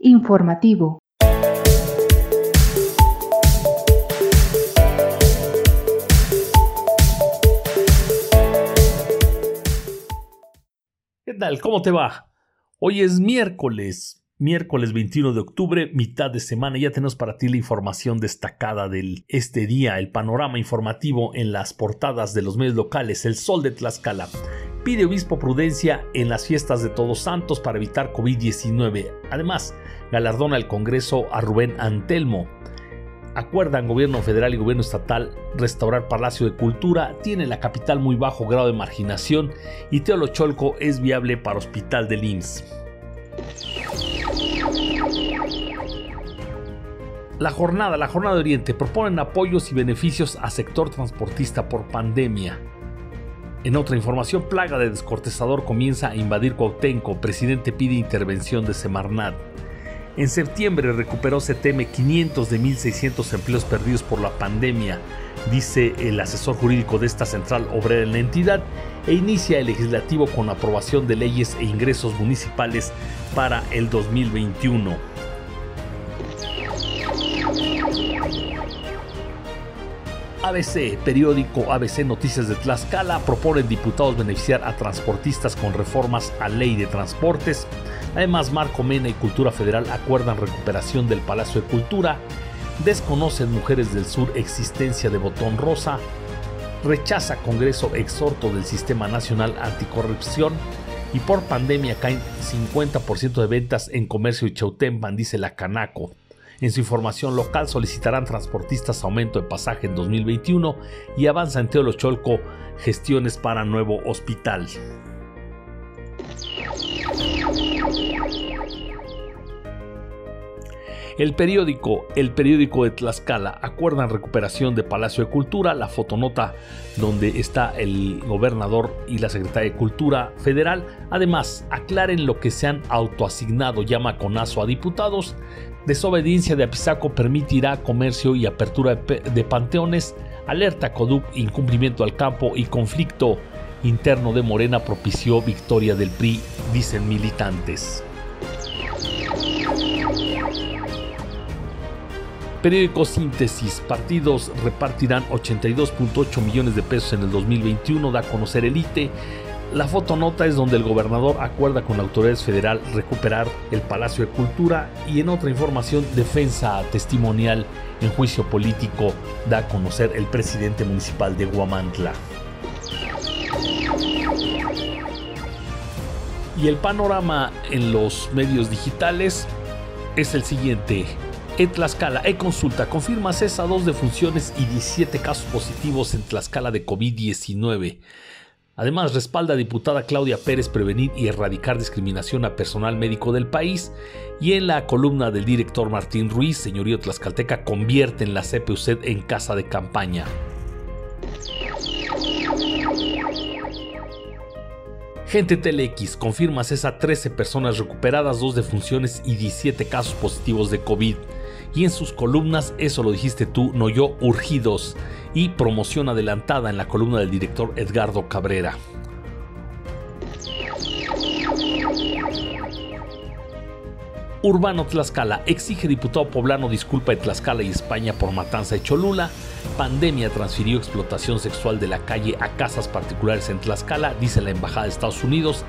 Informativo. ¿Qué tal? ¿Cómo te va? Hoy es miércoles Miércoles 21 de octubre, mitad de semana, ya tenemos para ti la información destacada de este día, el panorama informativo en las portadas de los medios locales. El Sol de Tlaxcala pide obispo prudencia en las fiestas de Todos Santos para evitar COVID-19. Además, galardona el Congreso a Rubén Antelmo. Acuerdan gobierno federal y gobierno estatal restaurar Palacio de Cultura, tiene la capital muy bajo grado de marginación y Teolocholco es viable para Hospital del IMSS. La jornada, la jornada de Oriente, proponen apoyos y beneficios a sector transportista por pandemia. En otra información, plaga de descortezador comienza a invadir Cuauhtémoc, presidente pide intervención de Semarnat. En septiembre recuperó CETEME 500 de 1.600 empleos perdidos por la pandemia, dice el asesor jurídico de esta central obrera en la entidad, e inicia el legislativo con aprobación de leyes e ingresos municipales para el 2021. ABC, periódico ABC Noticias de Tlaxcala, proponen diputados beneficiar a transportistas con reformas a ley de transportes. Además, Marco Mena y Cultura Federal acuerdan recuperación del Palacio de Cultura. Desconocen Mujeres del Sur existencia de botón rosa. Rechaza Congreso exhorto del Sistema Nacional Anticorrupción. Y por pandemia caen 50% de ventas en comercio y Chautempan, dice la Canaco. En su información local solicitarán transportistas aumento de pasaje en 2021 y avanza en Teolocholco gestiones para nuevo hospital. El periódico, el periódico de Tlaxcala, acuerdan recuperación de Palacio de Cultura, la fotonota donde está el gobernador y la secretaria de Cultura Federal. Además, aclaren lo que se han autoasignado, llama conazo a diputados. Desobediencia de Apizaco permitirá comercio y apertura de panteones. Alerta CODUC, incumplimiento al campo y conflicto interno de Morena propició victoria del PRI, dicen militantes. Periódico Síntesis, partidos repartirán 82.8 millones de pesos en el 2021, da a conocer el ITE. La fotonota es donde el gobernador acuerda con la autoridad federal recuperar el Palacio de Cultura y en otra información, defensa testimonial en juicio político da a conocer el presidente municipal de Guamantla. Y el panorama en los medios digitales es el siguiente. En Tlaxcala, e-consulta confirma cesa dos defunciones y 17 casos positivos en Tlaxcala de COVID-19. Además, respalda a diputada Claudia Pérez prevenir y erradicar discriminación a personal médico del país. Y en la columna del director Martín Ruiz, señorío Tlaxcalteca convierte en la CPUCED en casa de campaña. Gente Telex confirma cesa 13 personas recuperadas, 2 defunciones y 17 casos positivos de COVID y en sus columnas, eso lo dijiste tú, no yo, urgidos y promoción adelantada en la columna del director Edgardo Cabrera. Urbano Tlaxcala exige diputado poblano disculpa de Tlaxcala y España por matanza de Cholula. Pandemia transfirió explotación sexual de la calle a casas particulares en Tlaxcala, dice la Embajada de Estados Unidos.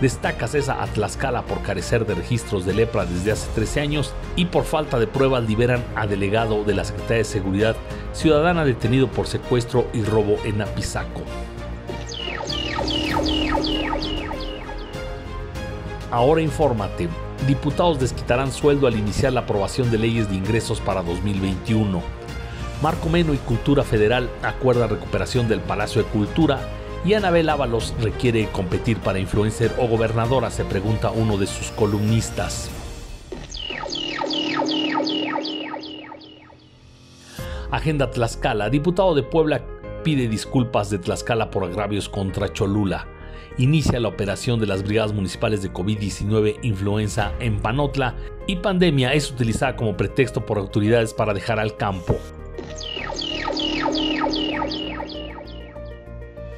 Destaca César a Tlaxcala por carecer de registros de lepra desde hace 13 años y por falta de pruebas liberan a delegado de la Secretaría de Seguridad Ciudadana detenido por secuestro y robo en Apizaco. Ahora infórmate. Diputados desquitarán sueldo al iniciar la aprobación de leyes de ingresos para 2021. Marco Meno y Cultura Federal acuerda recuperación del Palacio de Cultura y Anabel Ábalos requiere competir para influencer o gobernadora, se pregunta uno de sus columnistas. Agenda Tlaxcala. Diputado de Puebla pide disculpas de Tlaxcala por agravios contra Cholula. Inicia la operación de las brigadas municipales de COVID-19 influenza en Panotla y pandemia es utilizada como pretexto por autoridades para dejar al campo.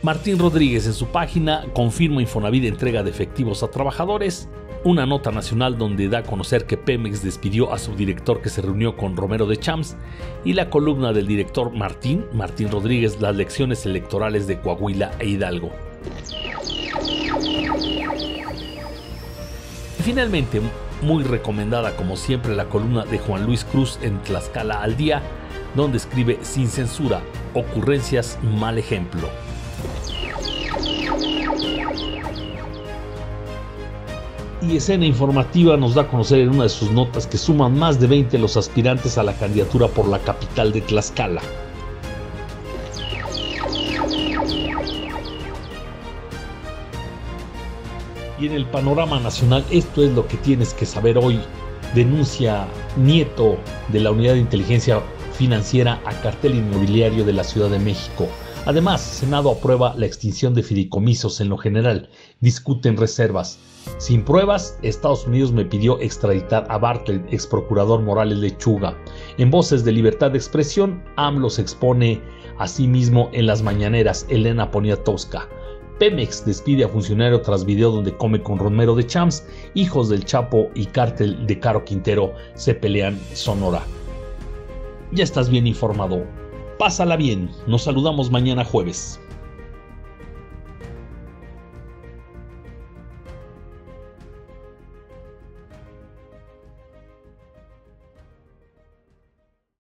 Martín Rodríguez en su página confirma Infonavit entrega de efectivos a trabajadores una nota nacional donde da a conocer que Pemex despidió a su director que se reunió con Romero de Champs y la columna del director Martín, Martín Rodríguez, las lecciones electorales de Coahuila e Hidalgo. Y finalmente, muy recomendada como siempre la columna de Juan Luis Cruz en Tlaxcala al día, donde escribe sin censura, ocurrencias mal ejemplo. y escena informativa nos da a conocer en una de sus notas que suman más de 20 los aspirantes a la candidatura por la capital de Tlaxcala. Y en el panorama nacional esto es lo que tienes que saber hoy. Denuncia Nieto de la Unidad de Inteligencia Financiera a cartel inmobiliario de la Ciudad de México. Además, Senado aprueba la extinción de fideicomisos en lo general, discuten reservas. Sin pruebas, Estados Unidos me pidió extraditar a Bartlett, ex procurador Morales Lechuga. En Voces de Libertad de Expresión, AMLO se expone a sí mismo en las mañaneras, Elena Poniatowska. Pemex despide a funcionario tras video donde come con Romero de Champs, hijos del Chapo y cártel de Caro Quintero se pelean Sonora. Ya estás bien informado. Pásala bien, nos saludamos mañana jueves.